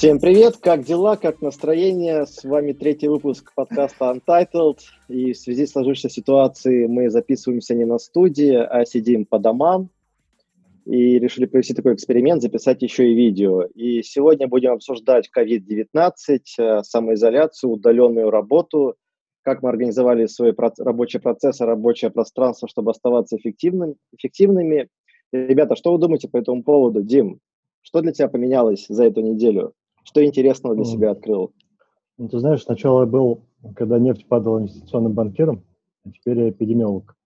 Всем привет, как дела, как настроение? С вами третий выпуск подкаста Untitled. И в связи с сложившейся ситуацией мы записываемся не на студии, а сидим по домам. И решили провести такой эксперимент, записать еще и видео. И сегодня будем обсуждать COVID-19, э, самоизоляцию, удаленную работу, как мы организовали свои рабочие процессы, рабочее пространство, чтобы оставаться эффективным, эффективными. Ребята, что вы думаете по этому поводу? Дим, что для тебя поменялось за эту неделю? Что интересного для себя открыл? Ну, ты знаешь, сначала я был, когда нефть падала инвестиционным банкером, а теперь я эпидемиолог.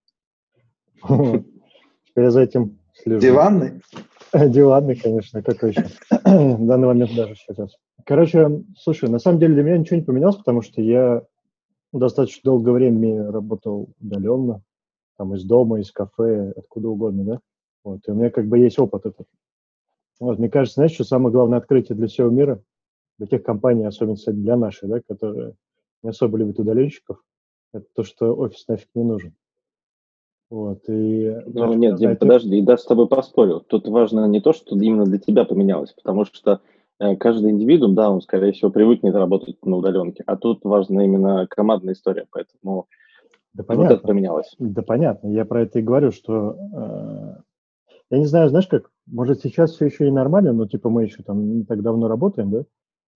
Теперь я за этим слежу. Диванный? Диванный, конечно, как еще. В данный момент даже сейчас. Короче, слушай, на самом деле для меня ничего не поменялось, потому что я достаточно долгое время работал удаленно, там из дома, из кафе, откуда угодно, да. Вот, и у меня как бы есть опыт этот. Вот, мне кажется, знаешь, что самое главное открытие для всего мира, для тех компаний, особенно для нашей, да, которые не особо любят удаленщиков, это то, что офис нафиг не нужен. Вот, и... Ну, нет, Дим, подожди, даже с тобой поспорил. Тут важно не то, что именно для тебя поменялось, потому что э, каждый индивидуум, да, он, скорее всего, привыкнет работать на удаленке, а тут важна именно командная история, поэтому да понятно. вот это поменялось. Да понятно, я про это и говорю, что э, я не знаю, знаешь как, может сейчас все еще и нормально, но типа мы еще там не так давно работаем, да?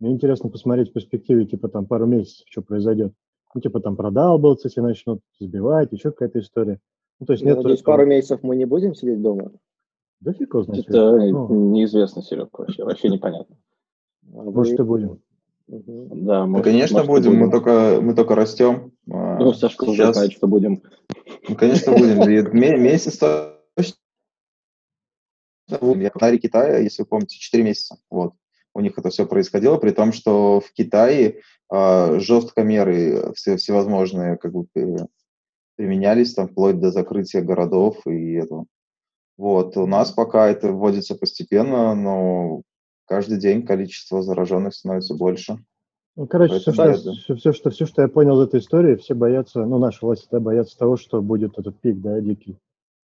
Мне интересно посмотреть в перспективе, типа там пару месяцев, что произойдет. Ну, типа там продалбываться, все начнут сбивать, еще какая-то история. Ну, то есть нет надеюсь, пару месяцев мы не будем сидеть дома? Да фиг его знает. Это ну. неизвестно, Серега, вообще, вообще непонятно. Может, и будем. Да, мы, конечно, будем. будем. Мы только, мы только растем. А ну, Сашка Сейчас... уже знает, что будем. Ну, конечно, будем. Месяц на Китая, если вы помните, 4 месяца. Вот. У них это все происходило, при том, что в Китае э, жестко меры все, всевозможные как бы применялись, там, вплоть до закрытия городов и этого. Вот. У нас пока это вводится постепенно, но каждый день количество зараженных становится больше. Ну, короче, все, что, все, все, что, все, что я понял из этой истории, все боятся, ну, наши власти да, боятся того, что будет этот пик, да, дикий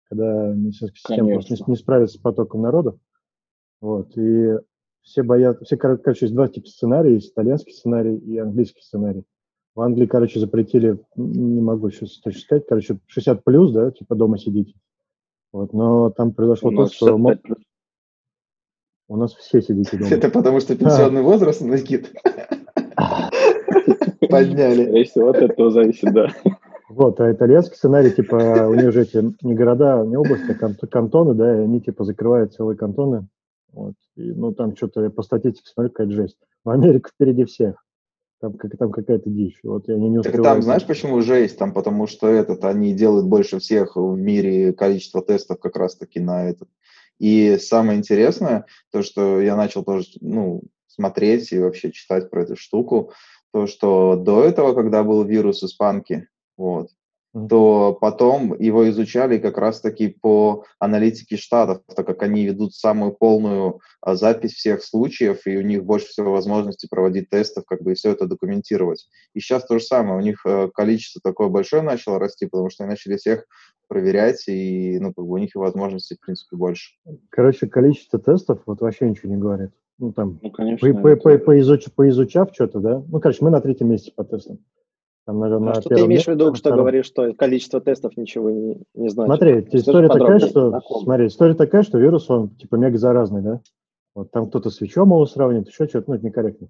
когда медицинская система просто не, не справится с потоком народа. Вот, и все боятся, все, короче, есть два типа сценария, есть итальянский сценарий и английский сценарий. В Англии, короче, запретили, не могу сейчас точно сказать, короче, 60 плюс, да, типа дома сидите. Вот, но там произошло то, что... Мог... У нас все сидите дома. Это потому что пенсионный возраст, Никит? Подняли. Скорее всего, от этого зависит, да. Вот, а итальянский сценарий, типа, у них же эти не города, не области, а кантоны, да, и они, типа, закрывают целые кантоны. Вот. И, ну, там что-то по статистике смотрю, какая жесть. В Америку впереди всех. Там, как, там какая-то дичь. Вот, и они не так там, знаешь, почему жесть? Там, потому что этот, они делают больше всех в мире количество тестов как раз-таки на этот. И самое интересное, то, что я начал тоже, ну, смотреть и вообще читать про эту штуку, то, что до этого, когда был вирус испанки, вот, то потом его изучали как раз-таки по аналитике штатов, так как они ведут самую полную а, запись всех случаев, и у них больше всего возможности проводить тестов, как бы и все это документировать. И сейчас то же самое, у них э, количество такое большое начало расти, потому что они начали всех проверять, и ну, как бы у них и возможностей, в принципе, больше. Короче, количество тестов вот вообще ничего не говорит. Ну, там, ну, конечно, по, по, по, поизуч, поизучав что-то, да? Ну, короче, мы на третьем месте по тестам. Там, наверное, а что ты имеешь в виду, что втором... говоришь, что количество тестов ничего не, не значит? Смотри, история такая, что, смотри, история такая, что вирус, он типа мега заразный, да? Вот там кто-то с ВИЧом его сравнит, еще что-то, ну, это некорректно.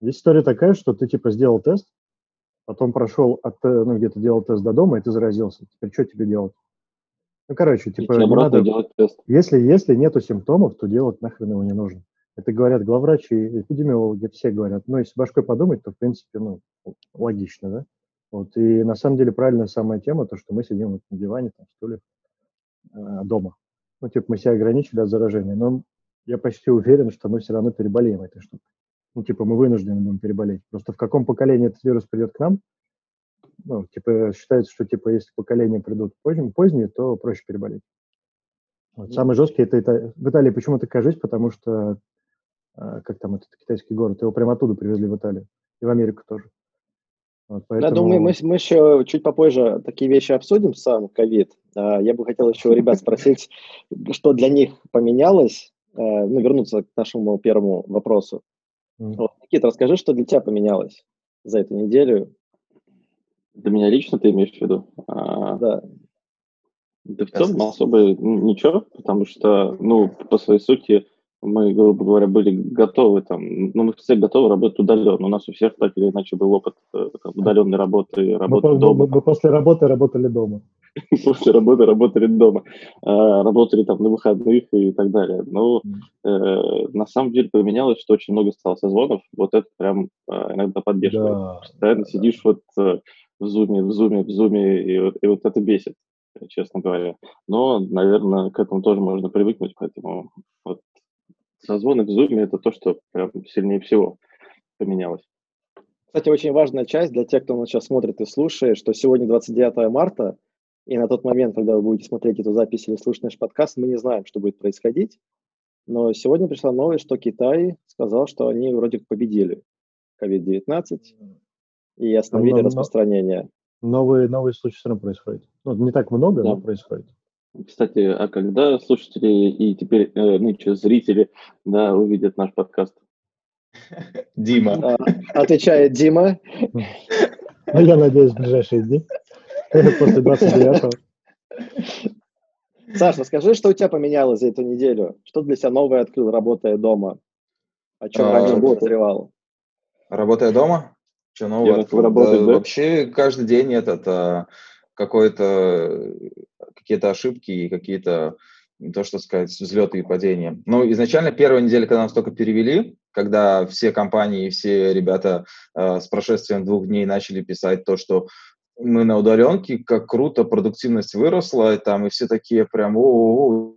Здесь история такая, что ты типа сделал тест, потом прошел от, э, ну, где-то делал тест до дома, и ты заразился. Теперь что тебе делать? Ну, короче, типа, не надо. Если, если нету симптомов, то делать нахрен его не нужно. Это говорят главврачи, эпидемиологи, все говорят. Но если башкой подумать, то, в принципе, ну, логично, да? Вот, и на самом деле правильная самая тема, то, что мы сидим вот на диване, там, стуле, э, дома. Ну, типа, мы себя ограничили от заражения, но я почти уверен, что мы все равно переболеем этой штукой. Ну, типа, мы вынуждены будем переболеть. Просто в каком поколении этот вирус придет к нам, ну, типа, считается, что, типа, если поколения придут поздние, поздние то проще переболеть. Вот. Самый жесткий это, это в Италии почему такая жизнь, потому что как там этот китайский город, его прямо оттуда привезли в Италию. И в Америку тоже. Вот поэтому... Я думаю, мы, мы еще чуть попозже такие вещи обсудим, сам ковид. А, я бы хотел еще у ребят спросить, что для них поменялось, а, ну, вернуться к нашему первому вопросу. Вот, Никита, расскажи, что для тебя поменялось за эту неделю? Для меня лично ты имеешь в виду? А, да. Да в целом особо ничего, потому что, ну, по своей сути, мы, грубо говоря, были готовы там, ну, мы все готовы работать удаленно. У нас у всех так или иначе был опыт э, там, удаленной работы, работы мы, дома. Мы, мы после работы работали дома. после работы работали дома, а, работали там на выходных и так далее. Но э, на самом деле поменялось, что очень много стало созвонов. Вот это прям э, иногда подбешивает. Да, Постоянно да, сидишь вот э, в зуме, в зуме, в зуме, и, и вот это бесит честно говоря. Но, наверное, к этому тоже можно привыкнуть, поэтому вот созвоны в Zoom – это то, что прям сильнее всего поменялось. Кстати, очень важная часть для тех, кто нас сейчас смотрит и слушает, что сегодня 29 марта, и на тот момент, когда вы будете смотреть эту запись или слушать наш подкаст, мы не знаем, что будет происходить. Но сегодня пришла новость, что Китай сказал, что они вроде как победили COVID-19 и остановили но, распространение. Новые, новые случаи все равно происходят. Ну, не так много, да. но происходит. Кстати, а когда слушатели и теперь э, нынче зрители да, увидят наш подкаст? Дима. А, отвечает Дима. А я надеюсь, в ближайшие дни. После 29-го. Саша, скажи, что у тебя поменялось за эту неделю? Что для себя новое открыл, работая дома? О чем а, раньше подозревал? Работая дома? Что нового открыл? Работать, да, Вообще каждый день этот а, какой-то какие-то ошибки и какие-то, то что сказать, взлеты и падения. Ну, изначально первая неделя, когда нас только перевели, когда все компании все ребята э, с прошествием двух дней начали писать то, что мы на удаленке, как круто, продуктивность выросла, и там, и все такие прям, о,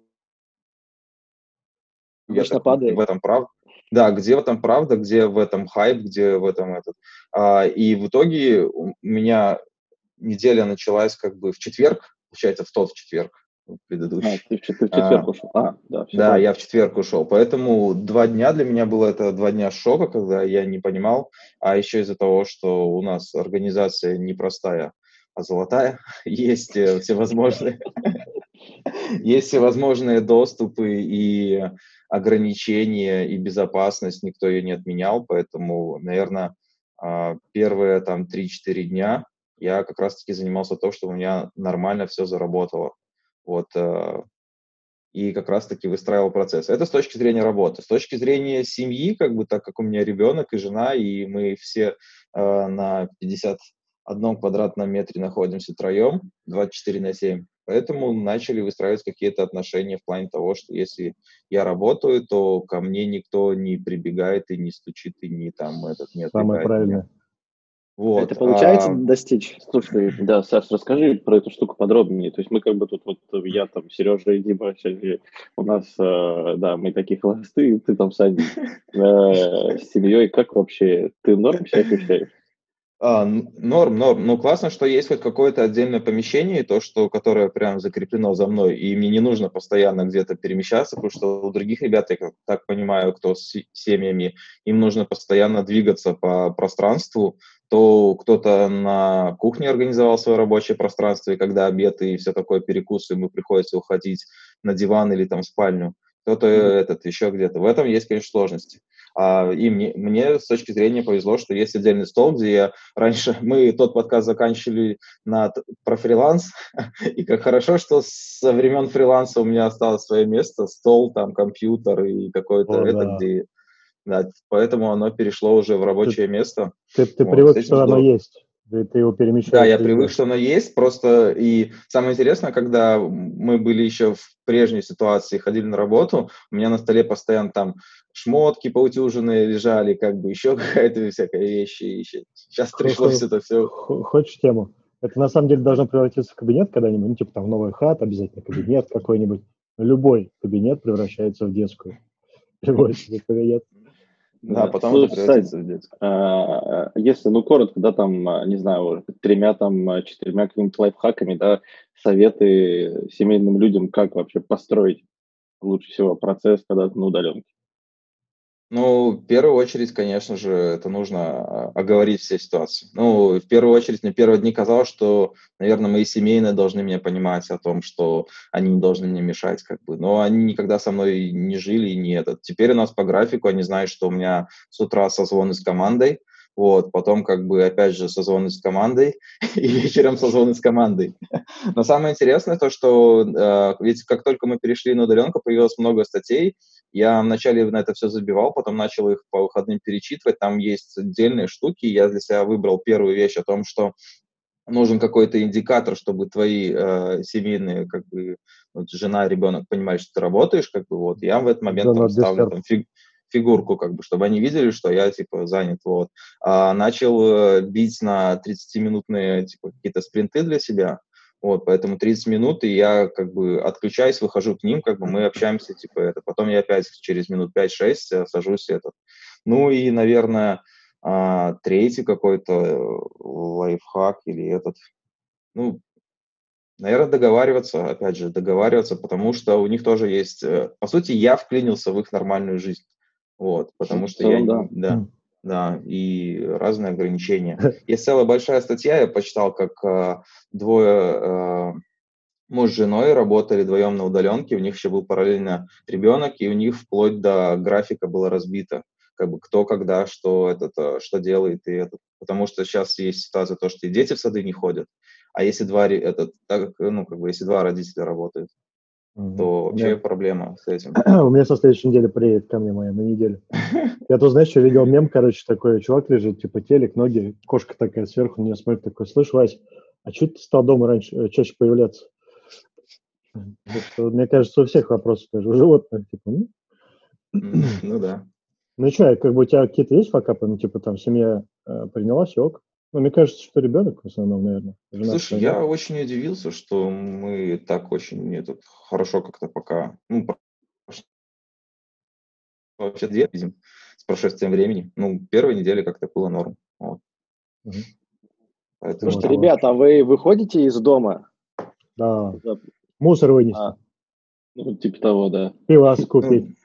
Конечно, падает. В этом правда. Да, где в этом правда, где в этом хайп, где в этом этот. А, и в итоге у меня неделя началась как бы в четверг, получается, в тот четверг предыдущий. А, ты, в четверг а, ушел. А, да, да я в четверг ушел. Поэтому два дня для меня было это два дня шока, когда я не понимал. А еще из-за того, что у нас организация непростая, а золотая. Есть э, всевозможные, есть всевозможные доступы и ограничения, и безопасность. Никто ее не отменял. Поэтому, наверное, а, первые там 3-4 дня я как раз-таки занимался то, что у меня нормально все заработало. Вот, э, и как раз-таки выстраивал процесс. Это с точки зрения работы. С точки зрения семьи, как бы так как у меня ребенок и жена, и мы все э, на 51 квадратном метре находимся втроем, 24 на 7, поэтому начали выстраивать какие-то отношения в плане того, что если я работаю, то ко мне никто не прибегает и не стучит, и не там этот не Самое правильное. Меня. Вот. Это получается а, достичь? Слушай, да, Саш, расскажи про эту штуку подробнее. То есть мы как бы тут вот, я там, Сережа и Дима, у нас, э, да, мы такие холостые, ты там, Саня, э, с семьей. Как вообще, ты норм себя ощущаешь? А, норм, норм. Ну, классно, что есть хоть какое-то отдельное помещение, то, что, которое прям закреплено за мной, и мне не нужно постоянно где-то перемещаться, потому что у других ребят, я так понимаю, кто с семьями, им нужно постоянно двигаться по пространству, то кто-то на кухне организовал свое рабочее пространство, и когда обед и все такое перекус, ему приходится уходить на диван или там в спальню, кто-то mm-hmm. этот еще где-то. В этом есть, конечно, сложности. А, и мне, мне с точки зрения повезло, что есть отдельный стол, где я раньше, мы тот подкаст заканчивали на, про фриланс, и как хорошо, что со времен фриланса у меня осталось свое место, стол, там, компьютер и какое-то О, это, да. где да, поэтому оно перешло уже в рабочее ты, место. Ты, ты вот, привык, что оно есть. Ты, ты его перемещаешь. Да, я привык, что оно есть. Просто и самое интересное, когда мы были еще в прежней ситуации, ходили на работу, у меня на столе постоянно там шмотки поутюженные лежали, как бы еще какая-то всякая вещь. И сейчас пришлось это все. Хочешь тему? Это на самом деле должно превратиться в кабинет когда-нибудь, ну, типа там новая хата, обязательно кабинет какой-нибудь. Любой кабинет превращается в детскую. Любой кабинет. Да, потом это превратится в детскую. А, если, ну, коротко, да, там, а, не знаю, тремя, там, а, четырьмя какими-то лайфхаками, да, советы семейным людям, как вообще построить лучше всего процесс, когда ты на удаленке. Ну, в первую очередь, конечно же, это нужно а, оговорить все ситуации. Ну, в первую очередь, мне первые дни казалось, что, наверное, мои семейные должны меня понимать о том, что они не должны мне мешать, как бы. Но они никогда со мной не жили и не этот. Теперь у нас по графику, они знают, что у меня с утра созвоны с командой, вот, потом как бы опять же созвоны с командой и вечером созвоны с командой. Но самое интересное то, что э, ведь как только мы перешли на удаленку, появилось много статей, я вначале на это все забивал, потом начал их по выходным перечитывать, там есть отдельные штуки, я для себя выбрал первую вещь о том, что нужен какой-то индикатор, чтобы твои э, семейные, как бы, вот, жена, ребенок понимали, что ты работаешь, как бы, вот, я в этот момент да, там, ставлю там, фиг, фигурку, как бы, чтобы они видели, что я, типа, занят, вот. А, начал э, бить на 30-минутные, типа, какие-то спринты для себя, вот, поэтому 30 минут, и я, как бы, отключаюсь, выхожу к ним, как бы, мы общаемся, типа, это. Потом я опять через минут 5-6 э, сажусь, этот. Ну, и, наверное, а, третий какой-то э, лайфхак или этот, ну, Наверное, договариваться, опять же, договариваться, потому что у них тоже есть... По сути, я вклинился в их нормальную жизнь. Вот, потому что я, да. да, да, и разные ограничения. Есть целая большая статья, я почитал, как э, двое э, муж с женой работали вдвоем на удаленке, у них еще был параллельно ребенок, и у них вплоть до графика было разбито, как бы кто, когда, что, этот, э, что делает, и этот. Потому что сейчас есть ситуация, то, что и дети в сады не ходят, а если два, этот, так, ну, как бы, если два родителя работают, то вообще да. проблема с этим. У меня со следующей недели приедет ко мне моя на неделю. Я тут, знаешь, что видел мем, короче, такой чувак лежит, типа телек, ноги, кошка такая сверху на нее смотрит, такой, слышь, Вась, а что ты стал дома раньше, э, чаще появляться? Мне кажется, у всех вопросов даже, у животных, типа, ну? Ну да. Ну что, как бы у тебя какие-то есть факапы, ну, типа, там, семья э, приняла, все ок? Ну, мне кажется, что ребенок в основном, наверное. Жена Слушай, я очень удивился, что мы так очень этот, хорошо как-то пока, ну, вообще две видим с прошествием времени. Ну, первой недели как-то было норм. Вот. Угу. Поэтому, Слушайте, там... ребята, а вы выходите из дома? Да. Мусор вынести. А. Ну, типа того, да. Пивас купить.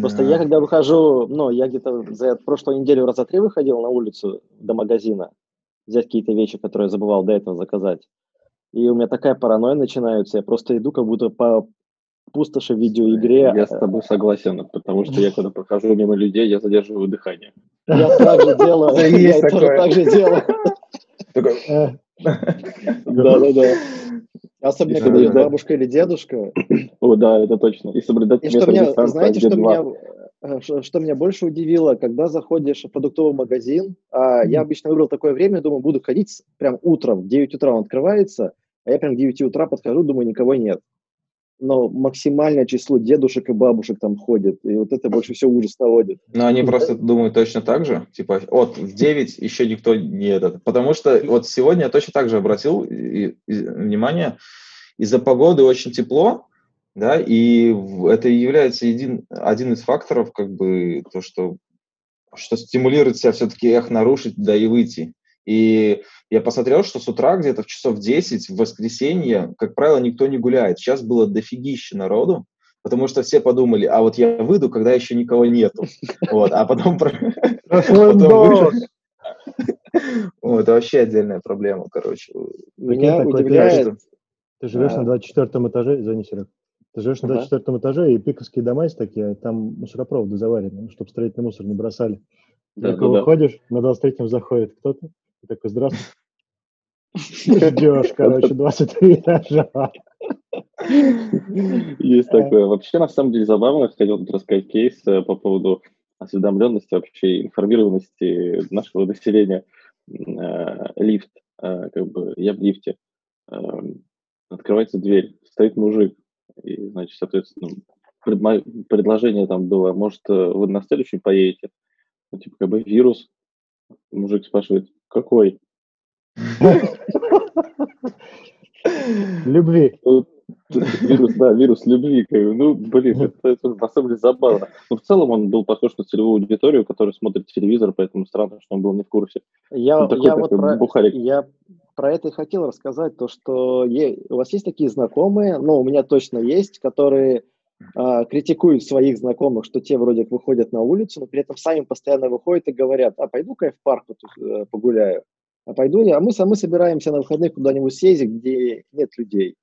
Просто я когда выхожу, ну, я где-то за прошлую неделю раза три выходил на улицу до магазина, взять какие-то вещи, которые я забывал до этого заказать. И у меня такая паранойя начинается, я просто иду как будто по пустоши в видеоигре. Я с тобой согласен, потому что я когда прохожу мимо людей, я задерживаю дыхание. Я так же делаю. Я тоже так же делаю. Да-да-да. Особенно, когда есть бабушка или дедушка. О, да, это точно. И соблюдать и что меня, Знаете, что меня, э, что меня больше удивило, когда заходишь в продуктовый магазин, а я обычно выбрал такое время, думаю, буду ходить прям утром, в 9 утра он открывается, а я прям в 9 утра подхожу, думаю, никого нет. Но максимальное число дедушек и бабушек там ходит, и вот это больше всего ужас наводит. Но они просто думают точно так же, типа, вот в 9 еще никто не этот. Потому что вот сегодня я точно так же обратил внимание, из-за погоды очень тепло, да, и это является един, один из факторов, как бы, то, что, что стимулирует себя все-таки эх нарушить, да и выйти. И я посмотрел, что с утра где-то в часов 10 в воскресенье, как правило, никто не гуляет. Сейчас было дофигище народу, потому что все подумали, а вот я выйду, когда еще никого нету. Вот, а потом... Вот, это вообще отдельная проблема, короче. Меня удивляет... Ты живешь на 24 этаже, извини, Серег. Ты живешь на 24 этаже, и пиковские дома есть такие, там мусоропроводы заварены, чтобы строительный мусор не бросали. Только выходишь, на 23-м заходит кто-то, и такой, здравствуй. Ждешь, короче, 23 этажа. Есть такое. Вообще, на самом деле, забавно. Хотел тут рассказать кейс э, по поводу осведомленности, вообще информированности нашего населения. Э, лифт, э, как бы, я в лифте. Эм, открывается дверь, стоит мужик, и, значит, соответственно, предложение там было, может, вы на следующий поедете? Ну, типа, как бы вирус. Мужик спрашивает, какой? Любви. Вирус, да, вирус любви. Ну, блин, это, это на самом деле забавно. Но в целом он был похож на целевую аудиторию, которая смотрит телевизор, поэтому странно, что он был не в курсе. Я, такой, я вот про, я про это и хотел рассказать, то, что е, у вас есть такие знакомые, ну, у меня точно есть, которые а, критикуют своих знакомых, что те вроде как выходят на улицу, но при этом сами постоянно выходят и говорят, а пойду-ка я в парк тут, э, погуляю, а пойду я, а мы, а мы собираемся на выходных куда-нибудь съездить, где нет людей.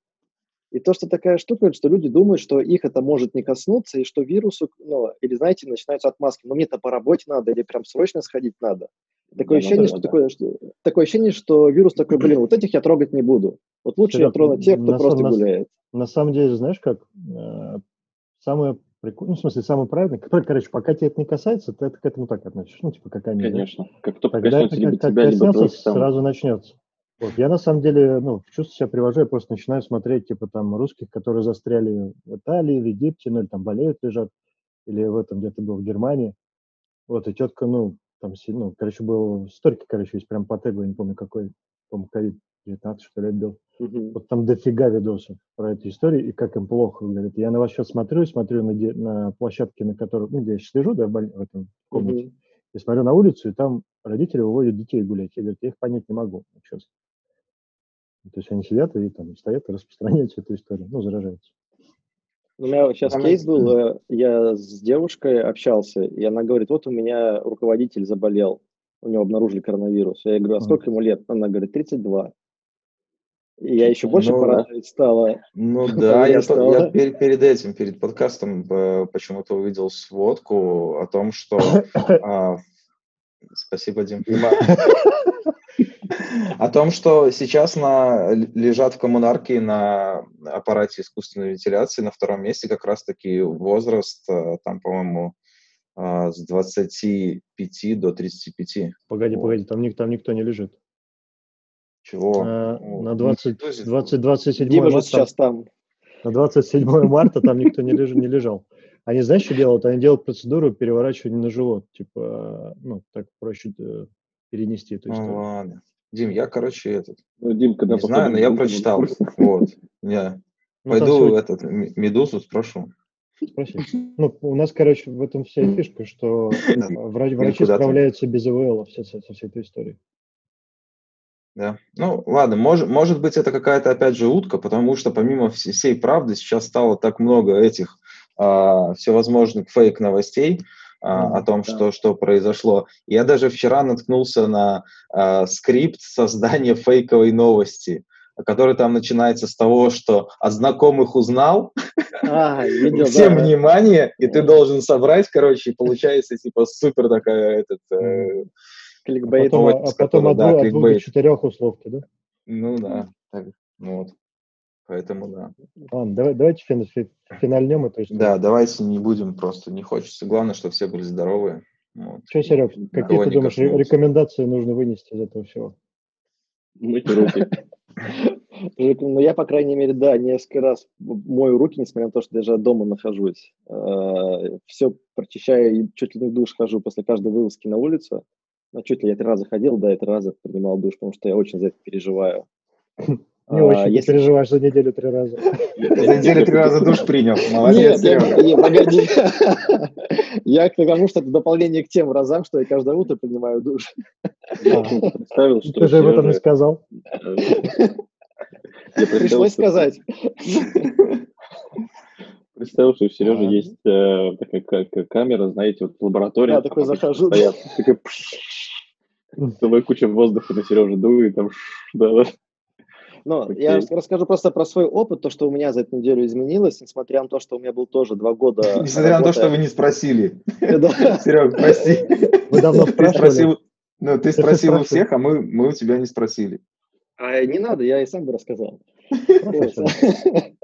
И то, что такая штука, что люди думают, что их это может не коснуться, и что вирусу, ну, или, знаете, начинаются отмазки, ну, мне-то по работе надо, или прям срочно сходить надо. Такое, да, ощущение, ну, что, да. такое, что, такое ощущение, что вирус такой, блин, вот этих я трогать не буду. Вот лучше Серег, я трону тех, кто просто на, гуляет. На самом деле, знаешь, как э, самое прикольное, ну, в смысле, самое правильное, который, короче, пока тебе это не касается, ты это к этому так относишься, ну, типа, как они. Конечно. Как только Тогда это, либо как, тебя, как либо коснется, сразу начнется. Вот. Я на самом деле, ну, чувство себя привожу, я просто начинаю смотреть, типа, там, русских, которые застряли в Италии, в Египте, ну, или там болеют, лежат, или в этом где-то был в Германии. Вот, и тетка, ну, там, ну, короче, был, сторики, короче, есть прям по тегу, я не помню какой, по-моему, ковид-19, что ли, был. Uh-huh. Вот там дофига видосов про эту историю и как им плохо. Говорит, я на вас сейчас смотрю, смотрю на, на площадке, на которой, ну, где я сейчас лежу, да, в этом комнате, uh-huh. и смотрю на улицу, и там родители выводят детей гулять. Я говорю, я их понять не могу, сейчас. То есть они сидят и там стоят и распространяют эту историю, ну, заражаются. У меня сейчас она... кейс был, э, я с девушкой общался, и она говорит, вот у меня руководитель заболел, у него обнаружили коронавирус. Я говорю, а сколько ему лет? Она говорит, 32. И я еще больше ну, порадовать стала. Ну да, я, я перед, перед этим, перед подкастом э, почему-то увидел сводку о том, что... А, спасибо, Дим. О том, что сейчас на, лежат в коммунарке на аппарате искусственной вентиляции на втором месте как раз-таки возраст, э, там, по-моему, э, с 25 до 35. Погоди, вот. погоди, там, там никто не лежит. Чего? На, ну, на 20, 20, 27 Дима марта, сейчас там. На 27 марта там никто не, леж, не лежал. Они, знаешь, что делают? Они делают процедуру переворачивания на живот. Типа, ну, так проще э, перенести эту историю. Ну, ладно. Дим, я, короче, этот... Ну, Дим, когда не знаю, но я прочитал. Вот. Я ну, пойду сегодня... этот, Медузу спрошу. Спроси. Ну, у нас, короче, в этом вся фишка, что врач, врачи справляются без ИВЛ со, со всей этой историей. Да. Ну, ладно, может, может быть, это какая-то, опять же, утка, потому что помимо всей правды сейчас стало так много этих а, всевозможных фейк-новостей, о том, да. что, что произошло. Я даже вчера наткнулся на а, скрипт создания фейковой новости, который там начинается с того, что от знакомых узнал, а, видел, всем да, внимание, да. и ты должен собрать, короче, и получается типа супер такая этот... Э, кликбейт. А потом, а потом от, да, от двух до четырех условки, да? Ну да, так, ну вот. Поэтому да. Ладно, давай, давайте финальнем это. Да, давайте не будем просто, не хочется. Главное, чтобы все были здоровы. Вот. Что, Серег, какие ты думаешь, коснулся. рекомендации нужно вынести из этого всего? Мыть руки. Ну, я, по крайней мере, да, несколько раз мою руки, несмотря на то, что даже дома нахожусь. Э, Все прочищаю и чуть ли не в душ хожу после каждой вылазки на улицу. Ну, чуть ли я три раза ходил, да, три раза принимал душ, потому что я очень за это переживаю. Не а, очень если... переживаешь за неделю три раза. За неделю три раза душ принял. Молодец, Нет, я, погоди. Я к тому, что это дополнение к тем разам, что я каждое утро принимаю душ. Представил, что Ты же об этом не сказал. Пришлось сказать. Представил, что у Сережи есть э, такая камера, знаете, вот в лаборатории. Да, такой захожу. Такая, целая куча воздуха на Сережу дует, там, да, да. Но okay. я расскажу просто про свой опыт, то, что у меня за эту неделю изменилось, несмотря на то, что у меня был тоже два года... Несмотря на то, что вы не спросили. Серег, прости. Вы давно спрашивали. Ну, ты спросил у всех, а мы, мы у тебя не спросили. А не надо, я и сам бы рассказал.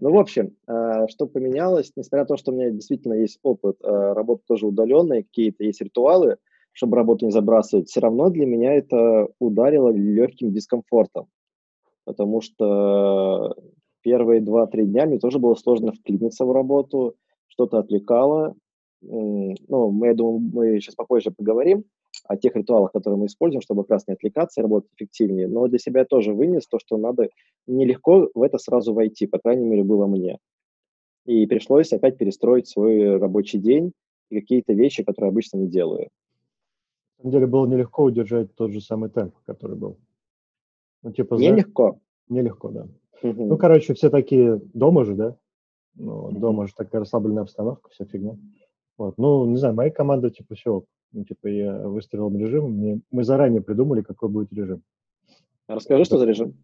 Ну, в общем, а, что поменялось, несмотря на то, что у меня действительно есть опыт а, работы тоже удаленной, какие-то есть ритуалы, чтобы работу не забрасывать, все равно для меня это ударило легким дискомфортом потому что первые два-три дня мне тоже было сложно вклиниться в работу, что-то отвлекало. Ну, мы, я думаю, мы сейчас попозже поговорим о тех ритуалах, которые мы используем, чтобы как раз не отвлекаться и работать эффективнее. Но для себя тоже вынес то, что надо нелегко в это сразу войти, по крайней мере, было мне. И пришлось опять перестроить свой рабочий день и какие-то вещи, которые обычно не делаю. На самом деле было нелегко удержать тот же самый темп, который был. Ну, типа, Нелегко. Нелегко, да. Угу. Ну, короче, все такие дома же, да? Ну, дома же такая расслабленная обстановка, вся фигня. Вот. Ну, не знаю, моя команда, типа, все, ну, типа, я выстроил режим, мне, мы заранее придумали, какой будет режим. Расскажи, что за режим?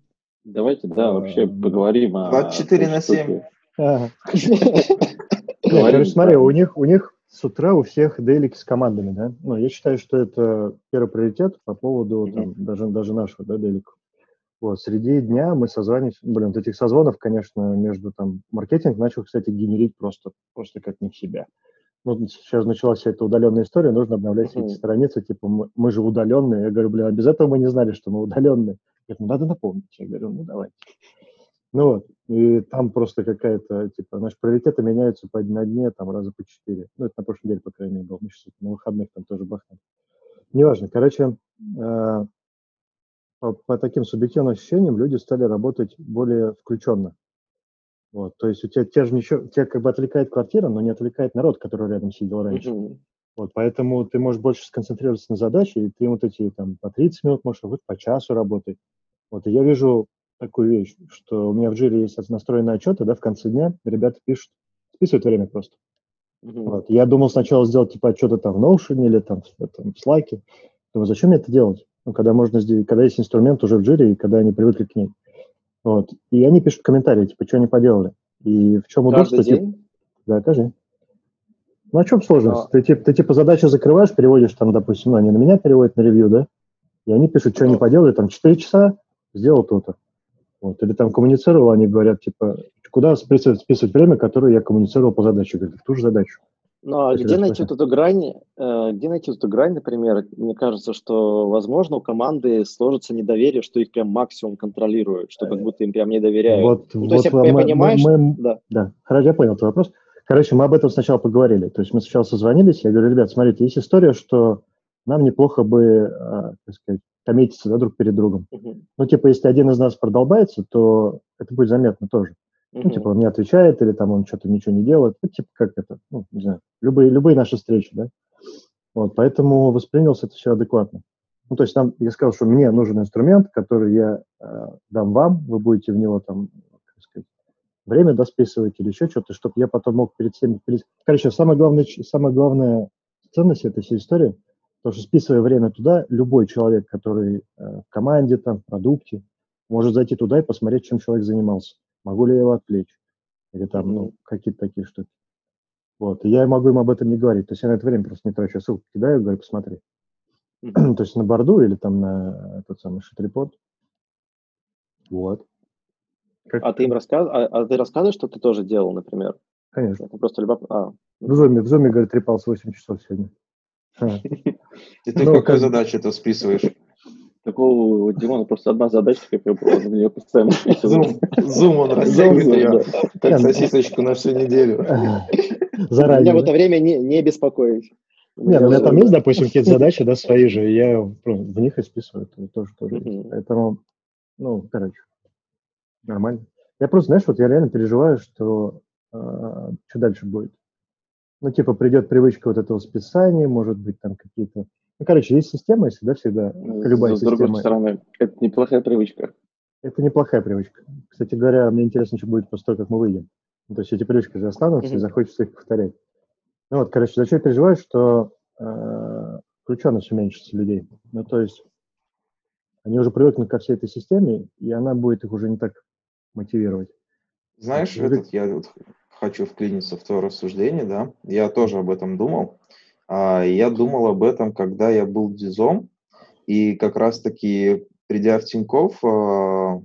Давайте, да, вообще поговорим о... 24 на 7. Короче, смотри, у них, у них с утра у всех делики с командами, да? Ну, я считаю, что это первый приоритет по поводу там, даже, даже нашего, да, делика. Вот, среди дня мы созваниваемся, блин, вот этих созвонов, конечно, между там, маркетинг начал, кстати, генерить просто, просто как не в себя. Ну, сейчас началась вся эта удаленная история, нужно обновлять uh-huh. эти страницы, типа, мы, мы же удаленные. Я говорю, блин, а без этого мы не знали, что мы удаленные. Говорит, ну, надо напомнить. Я говорю, ну, давайте. Ну вот, и там просто какая-то, типа, наши приоритеты меняются по, на дне, там, раза по четыре. Ну, это на прошлой неделе, по крайней мере, было. Мы сейчас на выходных там тоже бахнем. Неважно. Короче, э, по, таким субъективным ощущениям люди стали работать более включенно. Вот, то есть у тебя, тебя же ничего, тебя как бы отвлекает квартира, но не отвлекает народ, который рядом сидел раньше. Mm-hmm. Вот, поэтому ты можешь больше сконцентрироваться на задаче, и ты вот эти там по 30 минут можешь, вот по часу работать. Вот, и я вижу такую вещь, что у меня в жире есть настроенные отчеты, да, в конце дня ребята пишут, списывают время просто. Mm-hmm. Вот. Я думал сначала сделать типа отчеты там в Notion или там, там в Slack. Думаю, зачем мне это делать? Ну, когда можно сделать, когда есть инструмент уже в жире, и когда они привыкли к ней. Вот. И они пишут комментарии, типа, что они поделали. И в чем удобство? День? Типа, да, каждый Ну, а чем сложность? Но... Ты, ты, ты, типа, задачу закрываешь, переводишь там, допустим, ну, они на меня переводят на ревью, да? И они пишут, что они поделали, там, 4 часа, сделал то-то. Вот. Или там коммуницировал, они говорят, типа, куда списывать, списывать время, которое я коммуницировал по задаче. Говорят, в ту же задачу. Ну, а где найти вот эту грань, э, где найти вот эту грань, например, мне кажется, что, возможно, у команды сложится недоверие, что их прям максимум контролируют, что как будто им прям не доверяют. Вот, ну, вот то есть, мы, я понимаю, мы, мы, да. да, хорошо, я понял твой вопрос. Короче, мы об этом сначала поговорили. То есть мы сначала созвонились, я говорю, ребят, смотрите, есть история, что нам неплохо бы, э, так сказать, коммититься да, друг перед другом. Uh-huh. Ну, типа, если один из нас продолбается, то это будет заметно тоже. Ну, типа, он не отвечает, или там он что-то ничего не делает. Ну, типа, как это, ну, не знаю, любые, любые наши встречи, да. Вот, поэтому воспринялся это все адекватно. Ну, то есть там я сказал, что мне нужен инструмент, который я э, дам вам, вы будете в него там, как сказать, время да, списывать или еще что-то, чтобы я потом мог перед всеми... Перед... Короче, самое главное, самая главная ценность этой всей истории – Потому что списывая время туда, любой человек, который э, в команде, там, в продукте, может зайти туда и посмотреть, чем человек занимался. Могу ли я его отвлечь? Или там, ну, какие-то такие штуки. Вот. И я могу им об этом не говорить. То есть я на это время просто не трачу. Ссылку кидаю, говорю, посмотри. То есть на борду или там на этот самый шитрепорт. Вот. Как... А ты им рассказываешь, а, а ты рассказываешь, что ты тоже делал, например? Конечно. Это просто любопытно. А. В Zoom, в Zoom, говорит, трепался 8 часов сегодня. Ты ну, какую как... задачу это списываешь? Такого у Димона просто одна задача, как я был, на нее постоянно Зум, зум он растягивает ее, как сосисочку на всю неделю. Заранее. Меня в это время не, не беспокоить. Нет, ну, у меня там есть, допустим, какие-то задачи, да, свои же, я ну, в них и списываю, это тоже, тоже. Поэтому, ну, короче, нормально. Я просто, знаешь, вот я реально переживаю, что э, что дальше будет ну, типа, придет привычка вот этого списания, может быть, там какие-то... Ну, короче, есть система, и всегда, всегда, любая С система. другой стороны, это неплохая привычка. Это неплохая привычка. Кстати говоря, мне интересно, что будет после того, как мы выйдем. Ну, то есть эти привычки же останутся, mm-hmm. и захочется их повторять. Ну вот, короче, зачем я переживаю, что э, включенность уменьшится людей. Ну, то есть они уже привыкнут ко всей этой системе, и она будет их уже не так мотивировать. Знаешь, этот, я вот хочу вклиниться в то рассуждение, да, я тоже об этом думал. А, я думал об этом, когда я был дизом, и как раз-таки, придя в Тинькофф, а,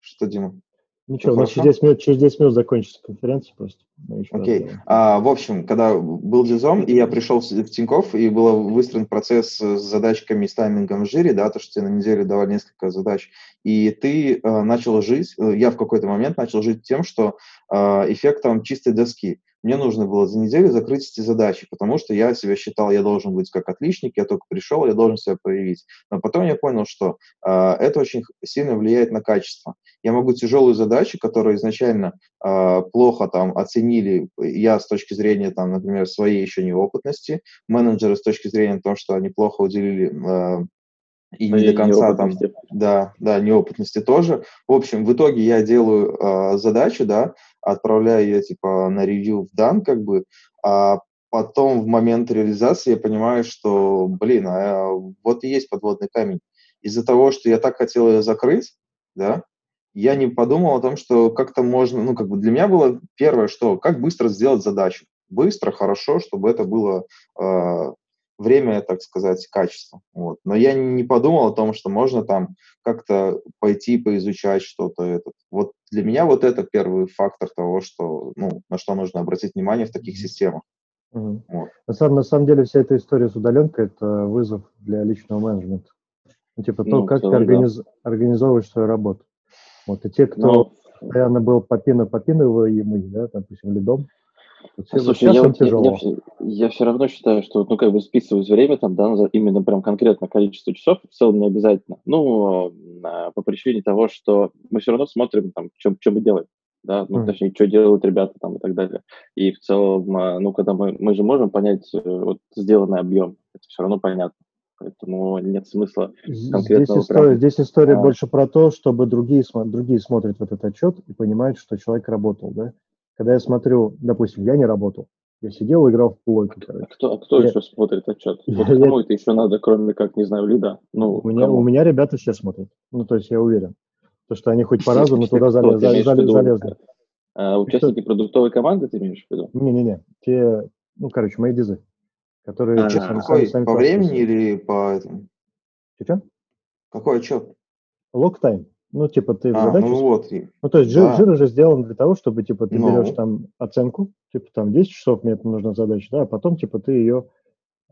что, Дима? Ничего, у нас через 10 минут, через 10 минут закончится конференция просто. Окей. Okay. А, в общем, когда был дизом, и я пришел в Тинькофф, и был выстроен процесс с задачками с таймингом в жире, да, то, что тебе на неделю давали несколько задач, и ты а, начал жить, э, я в какой-то момент начал жить тем, что а, эффектом чистой доски. Мне нужно было за неделю закрыть эти задачи, потому что я себя считал, я должен быть как отличник, я только пришел, я должен себя проявить. Но потом я понял, что э, это очень сильно влияет на качество. Я могу тяжелую задачу, которую изначально э, плохо там оценили, я с точки зрения, там, например, своей еще неопытности, менеджеры с точки зрения того, что они плохо уделили э, и не до конца там, да, да, неопытности тоже. В общем, в итоге я делаю э, задачу, да, отправляю ее типа на ревью в дан, как бы, а потом в момент реализации я понимаю, что, блин, а вот и есть подводный камень. Из-за того, что я так хотел ее закрыть, да, я не подумал о том, что как-то можно, ну, как бы для меня было первое, что как быстро сделать задачу. Быстро, хорошо, чтобы это было э, время, так сказать, качество. Вот. Но я не подумал о том, что можно там как-то пойти поизучать что-то. Этот. Вот для меня вот это первый фактор того, что, ну, на что нужно обратить внимание в таких системах. Угу. Вот. На, самом, на самом деле вся эта история с удаленкой – это вызов для личного менеджмента. Ну, типа то, ну, как целом, ты организ... да. организовываешь свою работу. Вот, и те, кто Но... постоянно был попино-попиновый, да, допустим, лидом, Слушай, я. Я, я, я все равно считаю, что ну как бы списывать время там, да, именно прям конкретно количество часов в целом не обязательно. Ну, по причине того, что мы все равно смотрим там, что, что мы делаем да, ну, mm. точнее, что делают ребята там и так далее. И в целом, а, ну, когда мы, мы же можем понять э, вот сделанный объем, это все равно понятно. Поэтому нет смысла конкретного... Здесь история, прям... здесь история а... больше про то, чтобы другие, другие смотрят в этот отчет и понимают, что человек работал, да? Когда я смотрю, допустим, я не работал, я сидел и играл в плойку. А кто, кто я... еще смотрит отчет? Вот я... кому это еще надо, кроме как, не знаю, лида? Ну, у, меня, у меня ребята все смотрят. Ну, то есть я уверен. То, что они хоть по разу, но туда залез, залез, залез, залезли. А, участники продуктовой команды ты имеешь в виду? Не-не-не, те, ну, короче, мои дизы, которые... А, сами, какой, сами, по времени или по этому? Что? Какой отчет? Лог-тайм. Ну, типа, ты а, задачу... Ну, вот. Ну, то есть да. жир, жир уже сделан для того, чтобы, типа, ты ну. берешь там оценку, типа, там 10 часов мне это нужна задача, да, а потом, типа, ты ее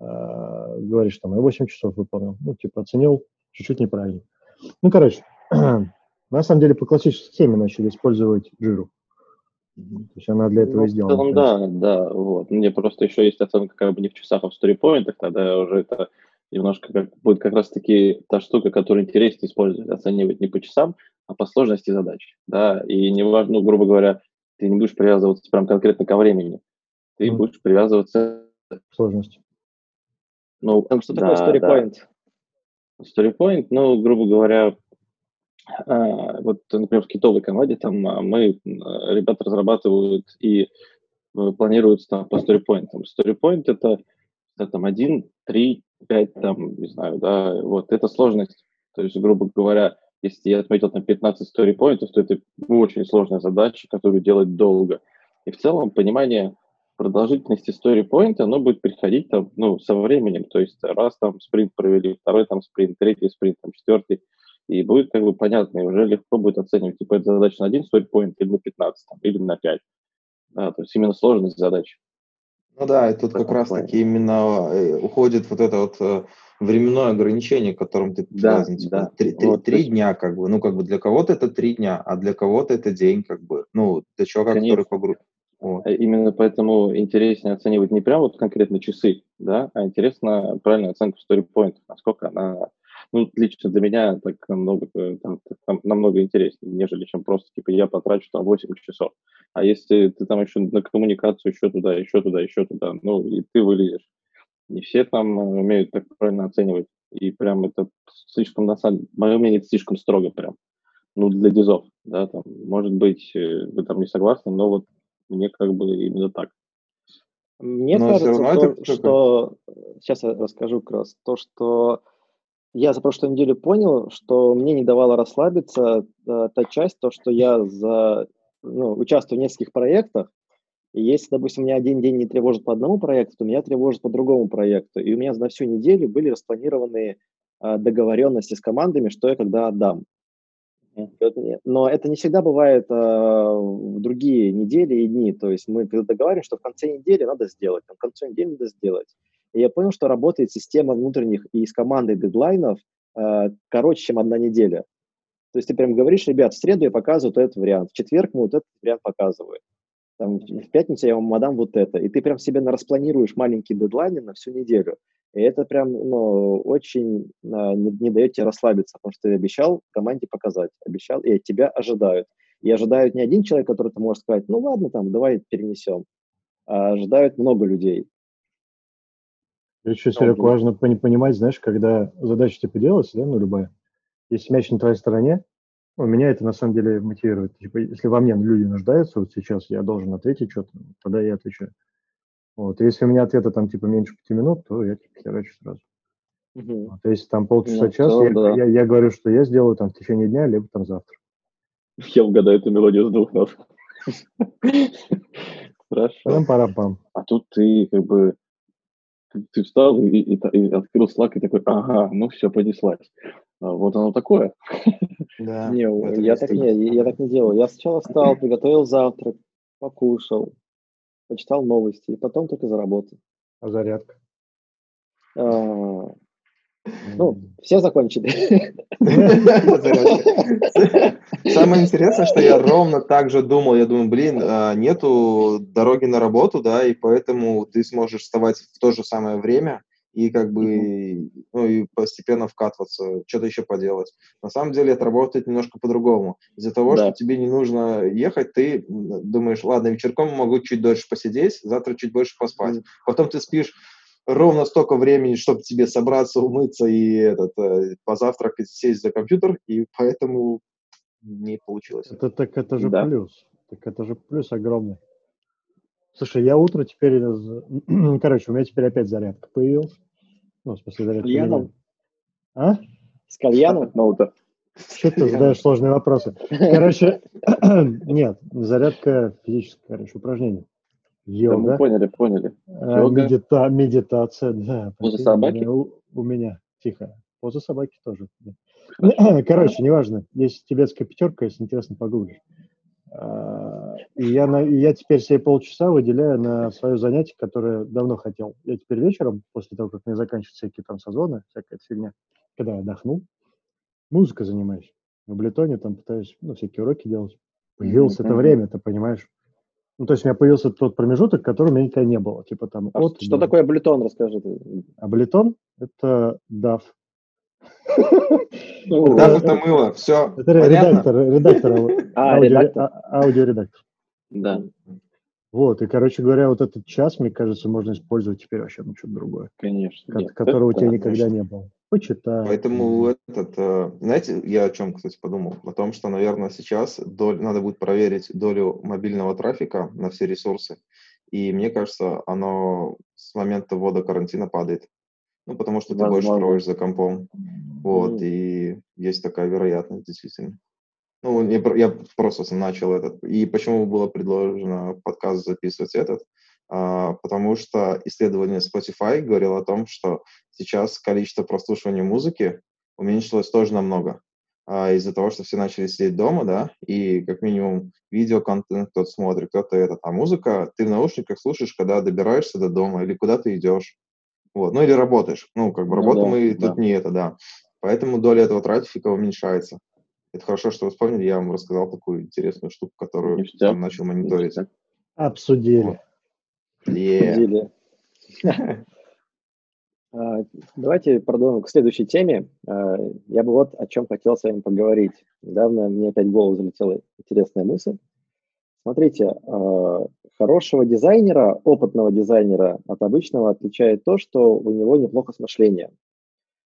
э, а, говоришь, там, я 8 часов выполнил. Ну, типа, оценил чуть-чуть неправильно. Ну, короче, На самом деле по классической схеме начали использовать жиру. То есть она для этого ну, и сделана. Целом, да, да, вот. Мне просто еще есть оценка как бы не в часах, а в сторипоинтах, тогда уже это немножко как, будет как раз-таки та штука, которую интереснее использовать, оценивать не по часам, а по сложности задач, да, и не важно, ну, грубо говоря, ты не будешь привязываться прям конкретно ко времени, ты mm. будешь привязываться к сложности. Ну, Там что да, такое story Да. Story ну, грубо говоря, а, вот, например, в китовой команде там а, мы, а, ребята разрабатывают и э, планируют там по storypoint. Storypoint это, это там один, три, пять, там, не знаю, да, вот, это сложность. То есть, грубо говоря, если я отметил там 15 storypointов, то это очень сложная задача, которую делать долго. И в целом понимание продолжительности storypoint, оно будет приходить там, ну, со временем. То есть раз там спринт провели, второй там спринт, третий спринт, там четвертый – и будет как бы понятно, и уже легко будет оценивать, типа, это задача на один story или на 15, там, или на 5. Да, то есть именно сложность задач. Ну да, и тут как раз-таки именно э, уходит вот это вот э, временное ограничение, которым ты да, типа, да. Три, три, вот, три дня, как бы. Ну, как бы для кого-то это три дня, а для кого-то это день, как бы. Ну, для человека, Конечно. который погрузен. Вот. Э, именно поэтому интереснее оценивать не прямо вот конкретно часы, да, а интересно правильную оценку story насколько она ну, лично для меня так намного, э, там, там, намного интереснее, нежели чем просто, типа, я потрачу там 8 часов. А если ты там еще на коммуникацию еще туда, еще туда, еще туда, ну, и ты вылезешь. Не все там э, умеют так правильно оценивать. И прям это слишком, на самом деле, мое мнение, это слишком строго прям. Ну, для дизов, да, там, может быть, э, вы там не согласны, но вот мне как бы именно так. Мне Но кажется, то, что... Сейчас я расскажу как раз. То, что я за прошлую неделю понял, что мне не давало расслабиться э, та часть, то, что я за, ну, участвую в нескольких проектах, и если, допустим, меня один день не тревожит по одному проекту, то меня тревожит по другому проекту. И у меня на всю неделю были распланированы э, договоренности с командами, что я когда отдам. Но это не всегда бывает э, в другие недели и дни. То есть мы договариваем, что в конце недели надо сделать, а в конце недели надо сделать. И я понял, что работает система внутренних и с командой дедлайнов э, короче, чем одна неделя. То есть ты прям говоришь, ребят, в среду я показываю вот этот вариант, в четверг мы вот этот вариант показываем. Там, в пятницу я вам отдам вот это. И ты прям себе распланируешь маленькие дедлайны на всю неделю. И это прям ну, очень а, не, не дает тебе расслабиться, потому что ты обещал команде показать, обещал, и от тебя ожидают. И ожидают не один человек, который ты можешь сказать, ну ладно, там, давай перенесем, а ожидают много людей. Еще, Серег, важно понимать, знаешь, когда задача типа делается, да, ну, любая, если мяч на твоей стороне, ну, меня это на самом деле мотивирует. Типа, если во мне люди нуждаются, вот сейчас я должен ответить что-то, тогда я отвечаю. Вот. Если у меня ответа там типа меньше пяти минут, то я типа херачу сразу. Угу. Вот, если там полчаса, ну, час, я, да. я, я говорю, что я сделаю там в течение дня, либо там завтра. Я угадаю эту мелодию с двух нот. Хорошо. пара пам А тут ты как бы ты, встал и, и, и открыл Slack и такой, ага, ну все, понеслась. А вот оно такое. Да. Не, я так не, я так не делаю. Я сначала встал, приготовил завтрак, покушал, почитал новости, и потом только заработал. А зарядка? А, ну, все закончили. Самое интересное, что я ровно так же думал. Я думаю, блин, а, нету дороги на работу, да, и поэтому ты сможешь вставать в то же самое время и как бы, ну, и постепенно вкатываться, что-то еще поделать. На самом деле это работает немножко по-другому. Из-за того, да. что тебе не нужно ехать, ты думаешь, ладно, вечерком могу чуть дольше посидеть, завтра чуть больше поспать. Mm-hmm. Потом ты спишь ровно столько времени, чтобы тебе собраться, умыться и этот, э, позавтракать, сесть за компьютер, и поэтому не получилось. Это так это же да. плюс. Так это же плюс огромный. Слушай, я утро теперь, короче, у меня теперь опять зарядка появилась. Ну, в смысле зарядка. С кальяном? А? С кальяном? Ну, да. Что ты задаешь сложные вопросы? Короче, нет, зарядка физическая, короче, упражнение. Йога. Да мы поняли, поняли. А, Йога. Медита, медитация, да. Поза собаки? У, у меня, тихо. Поза собаки тоже. Да. Короче, неважно. Есть тибетская пятерка, если интересно, погуглишь. А, и я, на, я теперь себе полчаса выделяю на свое занятие, которое давно хотел. Я теперь вечером, после того, как мне заканчиваются всякие там созвоны, всякая фигня, когда я отдохну, музыкой занимаюсь. В Блитоне там пытаюсь ну, всякие уроки делать. Появилось mm-hmm. это время, ты понимаешь? Ну, то есть у меня появился тот промежуток, который у меня никогда не было. Типа там а от, что до... такое Аблетон, расскажи. Аблетон – это DAF. DAF – это мыло, все Это редактор, редактор, а, а, аудиоредактор. Да. Вот, и, короче говоря, вот этот час, мне кажется, можно использовать теперь вообще на что-то другое. Конечно. Которого у тебя никогда не было. Почитай. Поэтому этот, э, знаете, я о чем, кстати, подумал? О том, что, наверное, сейчас доль, надо будет проверить долю мобильного трафика на все ресурсы. И мне кажется, оно с момента ввода карантина падает. Ну, потому что ты Возможно. больше проводишь за компом. Вот, mm. и есть такая вероятность, действительно. Ну, я, я просто начал этот. И почему было предложено подкаст записывать этот? А, потому что исследование Spotify говорило о том, что сейчас количество прослушивания музыки уменьшилось тоже намного. А, из-за того, что все начали сидеть дома, да, и как минимум видеоконтент кто-то смотрит, кто-то этот. А музыка ты в наушниках слушаешь, когда добираешься до дома или куда ты идешь. Вот. Ну или работаешь. Ну, как бы ну, работа да, мы да. тут не это, да. Поэтому доля этого трафика уменьшается. Это хорошо, что вы вспомнили. Я вам рассказал такую интересную штуку, которую сам начал мониторить. Обсудили. Вот. Yeah. А, давайте продолжим к следующей теме. А, я бы вот о чем хотел с вами поговорить. Недавно мне опять в голову залетела интересная мысль. Смотрите, а, хорошего дизайнера, опытного дизайнера от обычного отличает то, что у него неплохо с мышлением.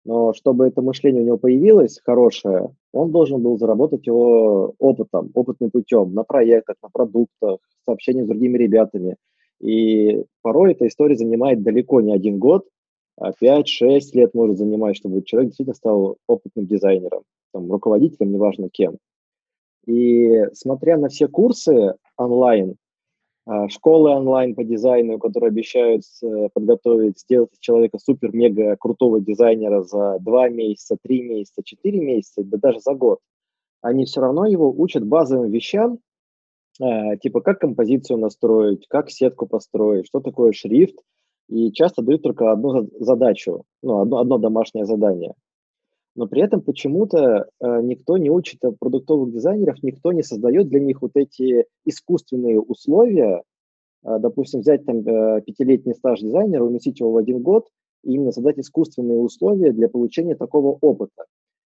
Но чтобы это мышление у него появилось хорошее, он должен был заработать его опытом, опытным путем, на проектах, на продуктах, с общением с другими ребятами. И порой эта история занимает далеко не один год, а 5-6 лет может занимать, чтобы человек действительно стал опытным дизайнером, там, руководителем, неважно кем. И смотря на все курсы онлайн, а, школы онлайн по дизайну, которые обещают э, подготовить, сделать человека супер-мега крутого дизайнера за 2 месяца, 3 месяца, 4 месяца, да даже за год, они все равно его учат базовым вещам, типа как композицию настроить, как сетку построить, что такое шрифт, и часто дают только одну задачу, ну, одно, одно домашнее задание. Но при этом почему-то э, никто не учит продуктовых дизайнеров, никто не создает для них вот эти искусственные условия, э, допустим, взять там э, пятилетний стаж дизайнера, уместить его в один год, и именно создать искусственные условия для получения такого опыта.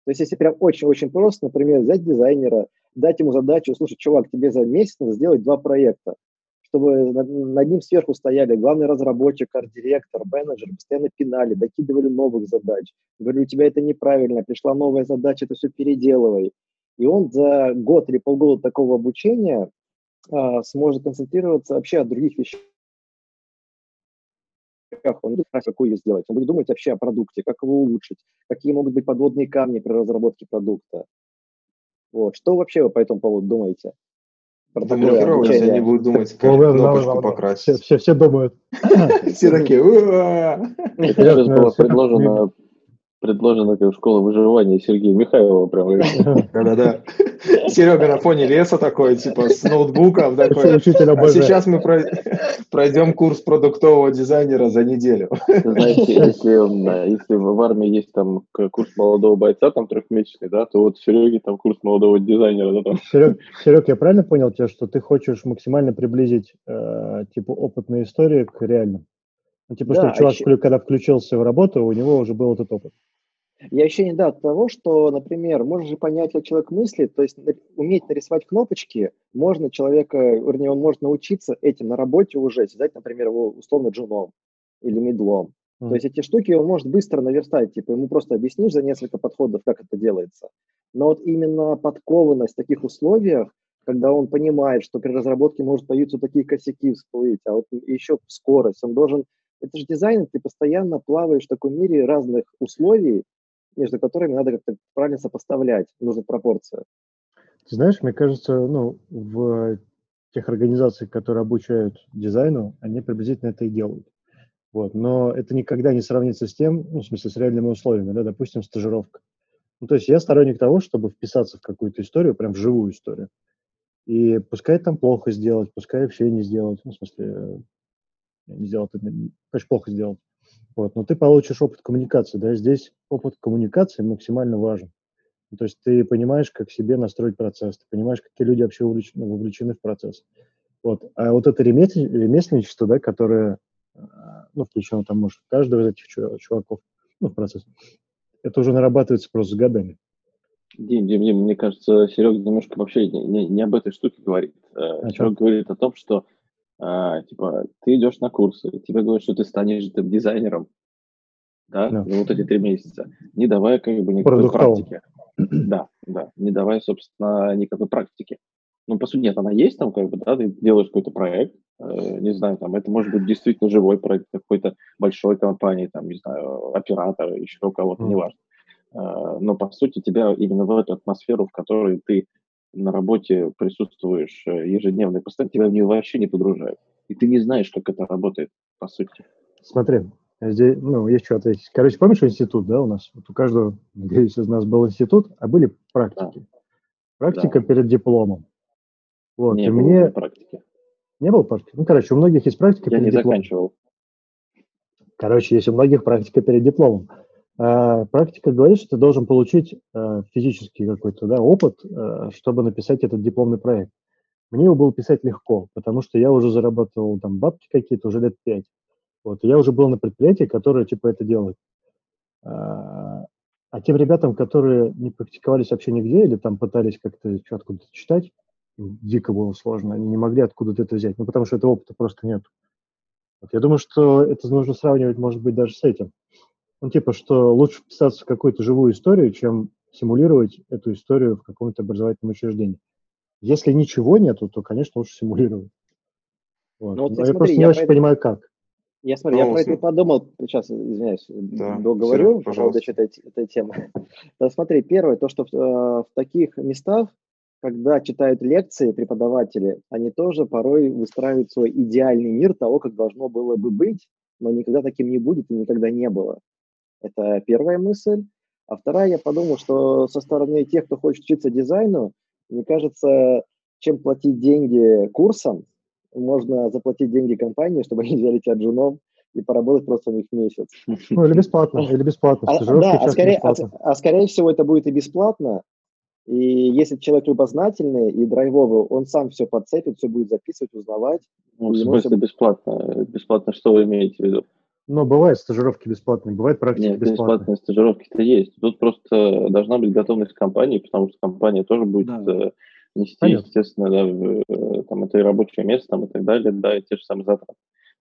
То есть, если прям очень-очень просто, например, взять дизайнера, дать ему задачу, слушай, чувак, тебе за месяц надо сделать два проекта чтобы над, ним сверху стояли главный разработчик, арт-директор, менеджер, постоянно пинали, докидывали новых задач. Говорю, у тебя это неправильно, пришла новая задача, это все переделывай. И он за год или полгода такого обучения а, сможет концентрироваться вообще о других вещах. Он будет знать, какую ее сделать. Он будет думать вообще о продукте, как его улучшить, какие могут быть подводные камни при разработке продукта. Вот. Что вообще вы по этому поводу думаете? Про да такое обучение. они будут думать, как кнопочку покрасить. Все, все, все думают. Все такие, Сейчас было предложено предложена как школа выживания Сергея Михайлова прям. Да-да-да. Серега на фоне леса такой, типа, с ноутбуком такой. А сейчас мы пройдем курс продуктового дизайнера за неделю. Знаете, если, если в армии есть там курс молодого бойца, там трехмесячный, да, то вот в Сереге там курс молодого дизайнера. Да, там. Серег, Серег, я правильно понял тебя, что ты хочешь максимально приблизить, э, типа, опытные истории к реальным? Ну, типа, да, что чувак, еще... когда включился в работу, у него уже был этот опыт. Я еще не дал того, что, например, можно же понять, как человек мыслит, то есть уметь нарисовать кнопочки, можно человека, вернее, он может научиться этим на работе уже, создать, например, его условно джуном или медлом. Mm. То есть эти штуки он может быстро наверстать, типа ему просто объяснишь за несколько подходов, как это делается. Но вот именно подкованность в таких условиях, когда он понимает, что при разработке может появиться такие косяки всплыть, а вот еще скорость, он должен... Это же дизайн, ты постоянно плаваешь в таком мире разных условий, между которыми надо как-то правильно сопоставлять нужную пропорцию. Ты знаешь, мне кажется, ну, в тех организациях, которые обучают дизайну, они приблизительно это и делают. Вот. Но это никогда не сравнится с тем, ну, в смысле, с реальными условиями, да, допустим, стажировка. Ну, то есть я сторонник того, чтобы вписаться в какую-то историю, прям в живую историю. И пускай там плохо сделать, пускай вообще не сделать, ну, в смысле, не сделать, конечно, плохо сделать. Вот, но ты получишь опыт коммуникации, да, здесь опыт коммуникации максимально важен. То есть ты понимаешь, как себе настроить процесс, ты понимаешь, какие люди вообще вовлечены, вовлечены в процесс. Вот. А вот это ремесленничество, да, которое, а, ну, включено там, может, каждого из этих чуваков, ну, в процесс, это уже нарабатывается просто с годами. Дим, Дим, Дим, мне кажется, Серега немножко вообще не, не, не об этой штуке говорит. А Серега говорит о том, что а, типа, ты идешь на курсы, тебе говорят, что ты станешь там, дизайнером, да, да. за вот эти три месяца, не давая как бы никакой практики. Да, да, не давая, собственно, никакой практики. Ну, по сути, нет, она есть там, как бы, да, ты делаешь какой-то проект, э, не знаю, там, это может быть действительно живой проект какой-то большой компании, там, не знаю, оператора, еще кого-то, mm. неважно. Э, но, по сути, тебя именно в эту атмосферу, в которой ты на работе присутствуешь э, ежедневно, и постоянно тебя в нее вообще не погружают. И ты не знаешь, как это работает, по сути. Смотри, здесь, ну, есть что ответить. Короче, помнишь институт, да, у нас? Вот у каждого, надеюсь, из нас был институт, а были практики. Да. Практика да. перед дипломом. Вот, не и было мне... практики. Не было практики? Ну, короче, у многих есть практика Я перед не дипломом. заканчивал. Короче, есть у многих практика перед дипломом. А, практика говорит, что ты должен получить а, физический какой-то да, опыт, а, чтобы написать этот дипломный проект. Мне его было писать легко, потому что я уже зарабатывал там бабки какие-то уже лет пять. Вот, я уже был на предприятии, которое типа это делает. А тем ребятам, которые не практиковались вообще нигде или там пытались как-то что откуда-то читать, дико было сложно, они не могли откуда-то это взять, ну потому что этого опыта просто нет. Вот, я думаю, что это нужно сравнивать, может быть, даже с этим. Ну, типа, что лучше вписаться в какую-то живую историю, чем симулировать эту историю в каком-то образовательном учреждении. Если ничего нету, то, конечно, лучше симулировать. Вот. Ну, вот, я смотри, просто не я очень это... понимаю, как. Я смотрю, я про это подумал, сейчас, извиняюсь, да, договорю по поводу этой, этой темы. Да, смотри, первое, то, что в, э, в таких местах, когда читают лекции преподаватели, они тоже порой выстраивают свой идеальный мир того, как должно было бы быть, но никогда таким не будет и никогда не было. Это первая мысль. А вторая, я подумал, что со стороны тех, кто хочет учиться дизайну, мне кажется, чем платить деньги курсам, можно заплатить деньги компании, чтобы они взяли тебя джуном и поработать просто у них месяц. Ну, или бесплатно, или бесплатно. А, да, а скорее, а, а скорее всего это будет и бесплатно. И если человек любознательный и драйвовый, он сам все подцепит, все будет записывать, узнавать. Ну, в смысле все... бесплатно? Бесплатно что вы имеете в виду? Но бывают стажировки бесплатные, бывает практика Нет, бесплатная. бесплатные стажировки-то есть. Тут просто должна быть готовность компании, потому что компания тоже будет да. Э, нести, Понятно. естественно, да, э, там, это и рабочее место там, и так далее, да, и те же самые затраты.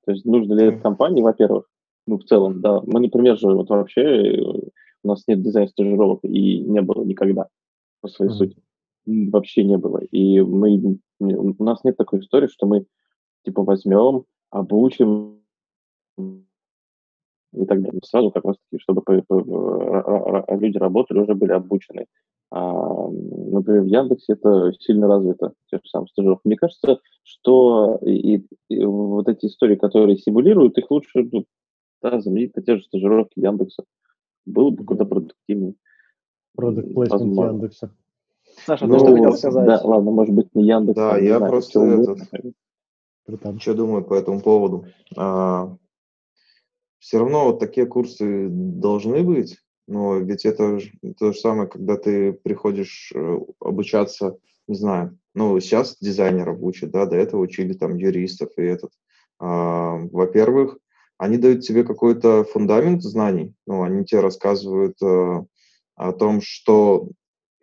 То есть нужно ли это компании, во-первых, ну, в целом, да. Мы, например, же вот вообще, э, у нас нет дизайн-стажировок и не было никогда по своей mm-hmm. сути. вообще не было. И мы, у нас нет такой истории, что мы типа возьмем, обучим и так далее. Сразу как раз таки, чтобы люди работали, уже были обучены. А, например, в Яндексе это сильно развито, те же самые стажировки. Мне кажется, что и, и вот эти истории, которые симулируют, их лучше ну, да, заменить на те же стажировки Яндекса. Было бы куда продуктивнее. Продукт плейсмент Яндекса. Саша, ну, что хотел сказать? Да, ладно, может быть, не Яндекс. Да, я знаю, просто этот, что думаю по этому поводу. А, все равно вот такие курсы должны быть, но ведь это то же самое, когда ты приходишь э, обучаться, не знаю, ну, сейчас дизайнеров учат, да, до этого учили там юристов и этот. А, во-первых, они дают тебе какой-то фундамент знаний, ну, они тебе рассказывают а, о том, что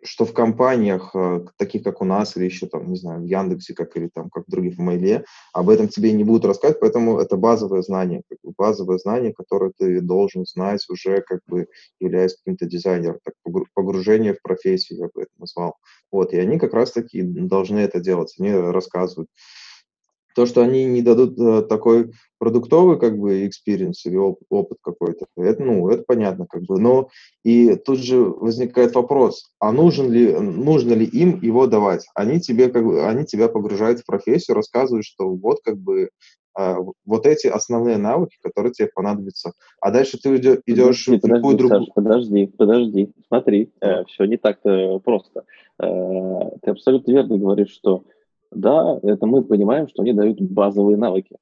что в компаниях, э, таких как у нас, или еще там, не знаю, в Яндексе, как или там, как в других в Мейле, об этом тебе не будут рассказывать, поэтому это базовое знание, как бы базовое знание, которое ты должен знать уже, как бы являясь каким-то дизайнером, так, погружение в профессию, я бы это назвал. Вот, и они как раз-таки должны это делать, они рассказывают. То, что они не дадут э, такой продуктовый как бы experience или оп- опыт какой-то, это, ну, это понятно как бы. Но и тут же возникает вопрос, а нужен ли, нужно ли им его давать? Они тебе как бы, они тебя погружают в профессию, рассказывают, что вот как бы э, вот эти основные навыки, которые тебе понадобятся. А дальше ты идешь, подожди, в другую... Саш, подожди, подожди, смотри, э, все не так-то просто. Э, ты абсолютно верно говоришь, что да, это мы понимаем, что они дают базовые навыки.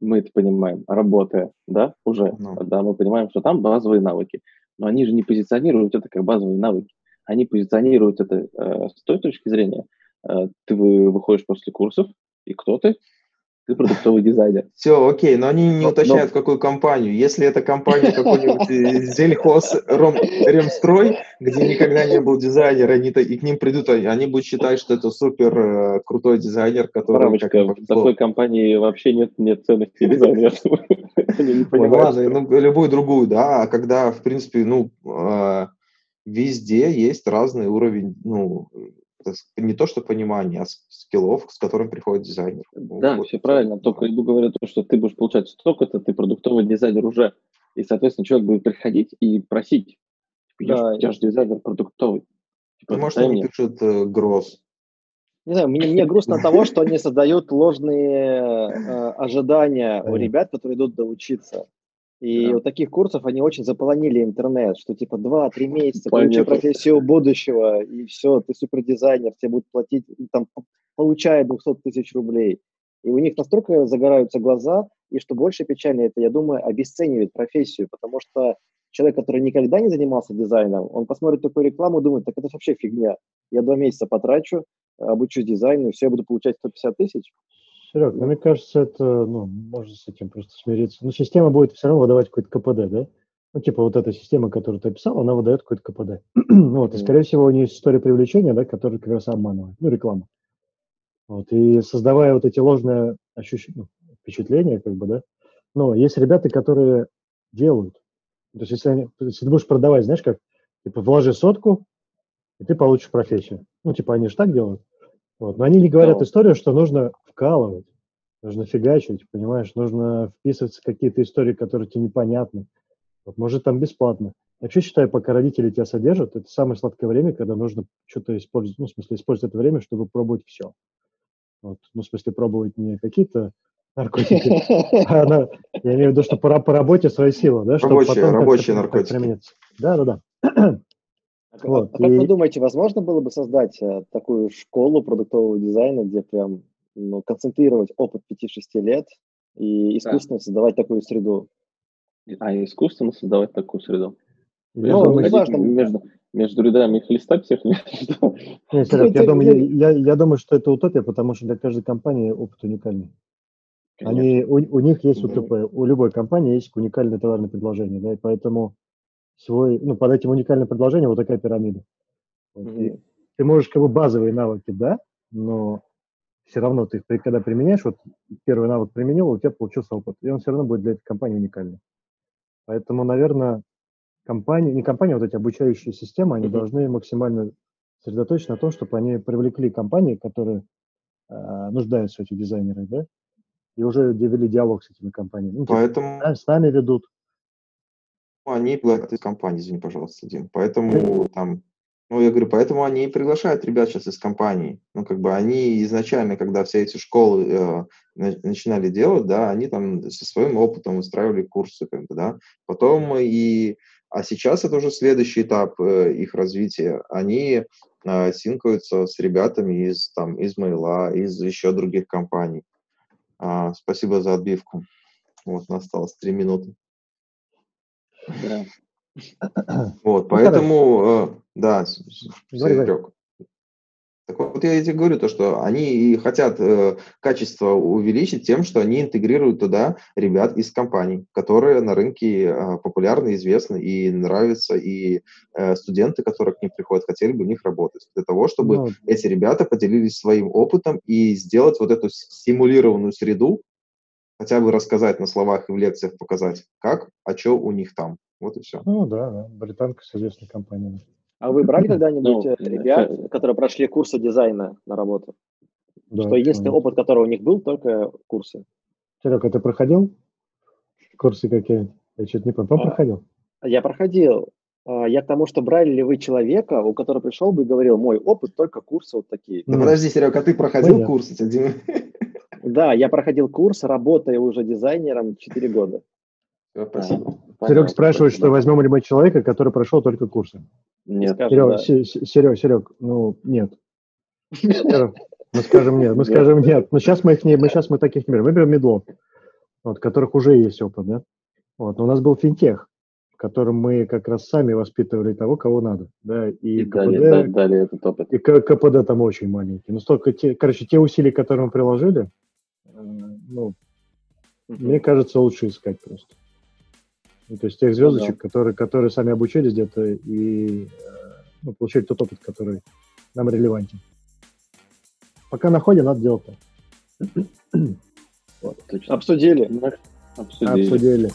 Мы это понимаем, работая, да, уже. Ну. Да, мы понимаем, что там базовые навыки. Но они же не позиционируют это как базовые навыки. Они позиционируют это э, с той точки зрения, э, ты выходишь после курсов, и кто ты? Ты продуктовый дизайнер. Все, окей, но они не но, уточняют, но... какую компанию. Если это компания какой-нибудь э, Зельхоз Ремстрой, где никогда не был дизайнер, они и к ним придут, они будут считать, что это супер э, крутой дизайнер, который... Рамочка, в такой компании вообще нет, нет ценности дизайнера. Ну ладно, ну любую другую, да, а когда, в принципе, ну, а, везде есть разный уровень, ну, не то что понимание, а скиллов, с которым приходит дизайнер. Да, вот. все правильно. Только иду говорю то, что ты будешь получать столько-то, ты продуктовый дизайнер уже. И, соответственно, человек будет приходить и просить. Типа, да. Я же дизайнер продуктовый. Типа, ну, может, они пишут э, гроз. Не знаю, мне, мне грустно от того, что они создают ложные э, ожидания у ребят, которые идут доучиться. И да. вот таких курсов они очень заполонили интернет, что типа 2-3 месяца, получи профессию будущего, и все, ты супердизайнер, тебе будут платить, там, получая 200 тысяч рублей. И у них настолько загораются глаза, и что больше печально, это, я думаю, обесценивает профессию, потому что человек, который никогда не занимался дизайном, он посмотрит такую рекламу, думает, так это вообще фигня. Я два месяца потрачу, обучусь дизайну, все, я буду получать 150 тысяч. Серег, ну, мне кажется, это, ну, можно с этим просто смириться. Но система будет все равно выдавать какой-то КПД, да? Ну, типа вот эта система, которую ты описал, она выдает какой-то КПД. ну, вот, и, скорее всего, у нее есть история привлечения, да, которая как раз обманывает, ну, реклама. Вот, и создавая вот эти ложные ощущения, ну, впечатления, как бы, да, но есть ребята, которые делают. То есть, если, они, если ты будешь продавать, знаешь, как, типа, вложи сотку, и ты получишь профессию. Ну, типа, они же так делают. Вот. Но они не говорят да. историю, что нужно вкалывать, нужно фигачить, понимаешь, нужно вписываться в какие-то истории, которые тебе непонятны. Вот, может, там бесплатно. Я вообще считаю, пока родители тебя содержат, это самое сладкое время, когда нужно что-то использовать, ну, в смысле, использовать это время, чтобы пробовать все. Вот, ну, в смысле, пробовать не какие-то наркотики, а на, я имею в виду, что пора по работе своя сила, да, рабочие, потом рабочие наркотики. Да, А, вот, а как и... вы думаете, возможно было бы создать а, такую школу продуктового дизайна, где прям ну, концентрировать опыт 5-6 лет и искусственно да. создавать такую среду? А искусственно создавать такую среду? Ну, ну важно... между, между рядами их листать всех Нет, Серег, я, думаю, я, я, я думаю, что это утопия, потому что для каждой компании опыт уникальный. Они, у, у них есть УТП, у любой компании есть уникальное товарное предложение, да, и поэтому свой, ну, под этим уникальным предложением вот такая пирамида. Вот. Mm-hmm. ты можешь как бы базовые навыки, да, но все равно ты их, когда применяешь, вот первый навык применил, у тебя получился опыт, и он все равно будет для этой компании уникальным. Поэтому, наверное, компании, не компании, а вот эти обучающие системы, они mm-hmm. должны максимально сосредоточены на том, чтобы они привлекли компании, которые э, нуждаются в этих дизайнерах, да, и уже вели диалог с этими компаниями. Ну, типа, Поэтому... с нами ведут. Они платят из компании, извини, пожалуйста, Дим. Поэтому там ну, я говорю, поэтому они и приглашают ребят сейчас из компаний. Ну, как бы они изначально, когда все эти школы э, начинали делать, да, они там со своим опытом устраивали курсы, как бы, да. Потом и... А сейчас это уже следующий этап э, их развития. Они э, синкаются с ребятами из, там, из Мейла, из еще других компаний. А, спасибо за отбивку. Вот, осталось три минуты. Да. Вот, ну, поэтому, э, да, Серег. Так вот я тебе говорю, то, что они и хотят э, качество увеличить тем, что они интегрируют туда ребят из компаний, которые на рынке э, популярны, известны и нравятся, и э, студенты, которые к ним приходят, хотели бы у них работать. Для того, чтобы ну, эти ребята поделились своим опытом и сделать вот эту стимулированную среду, хотя бы рассказать на словах и в лекциях, показать, как, а что у них там. Вот и все. Ну да, да. британка с известной компанией. А вы брали когда-нибудь ну, ребят, которые прошли курсы дизайна на работу? Да, что если опыт, который у них был, только курсы. Серега, а ты проходил курсы какие? Я что-то не понял. А, проходил? Я проходил. А, я к тому, что брали ли вы человека, у которого пришел бы и говорил, мой опыт только курсы вот такие. Да ну, подожди, Серега, а ты проходил Понятно. курсы? Да, я проходил курс, работая уже дизайнером 4 года. Спасибо. Серег спрашивает, что возьмем ли мы человека, который прошел только курсы. Нет. Серег, да. Серег, Серег, ну, нет. Мы скажем нет, мы скажем нет. Но сейчас мы их не, мы сейчас мы таких не берем. Мы берем медлов, вот, которых уже есть опыт, да. Вот, но у нас был финтех, в котором мы как раз сами воспитывали того, кого надо, да, и, и КПД, дали, дали этот опыт. И КПД там очень маленький. Но столько, те, короче, те усилия, которые мы приложили, ну, мне кажется, лучше искать просто. Ну, то есть тех звездочек, да. которые, которые сами обучились где-то и э, ну, получили тот опыт, который нам релевантен. Пока находим, надо делать так. Вот, Обсудили. Обсудили. Обсудили.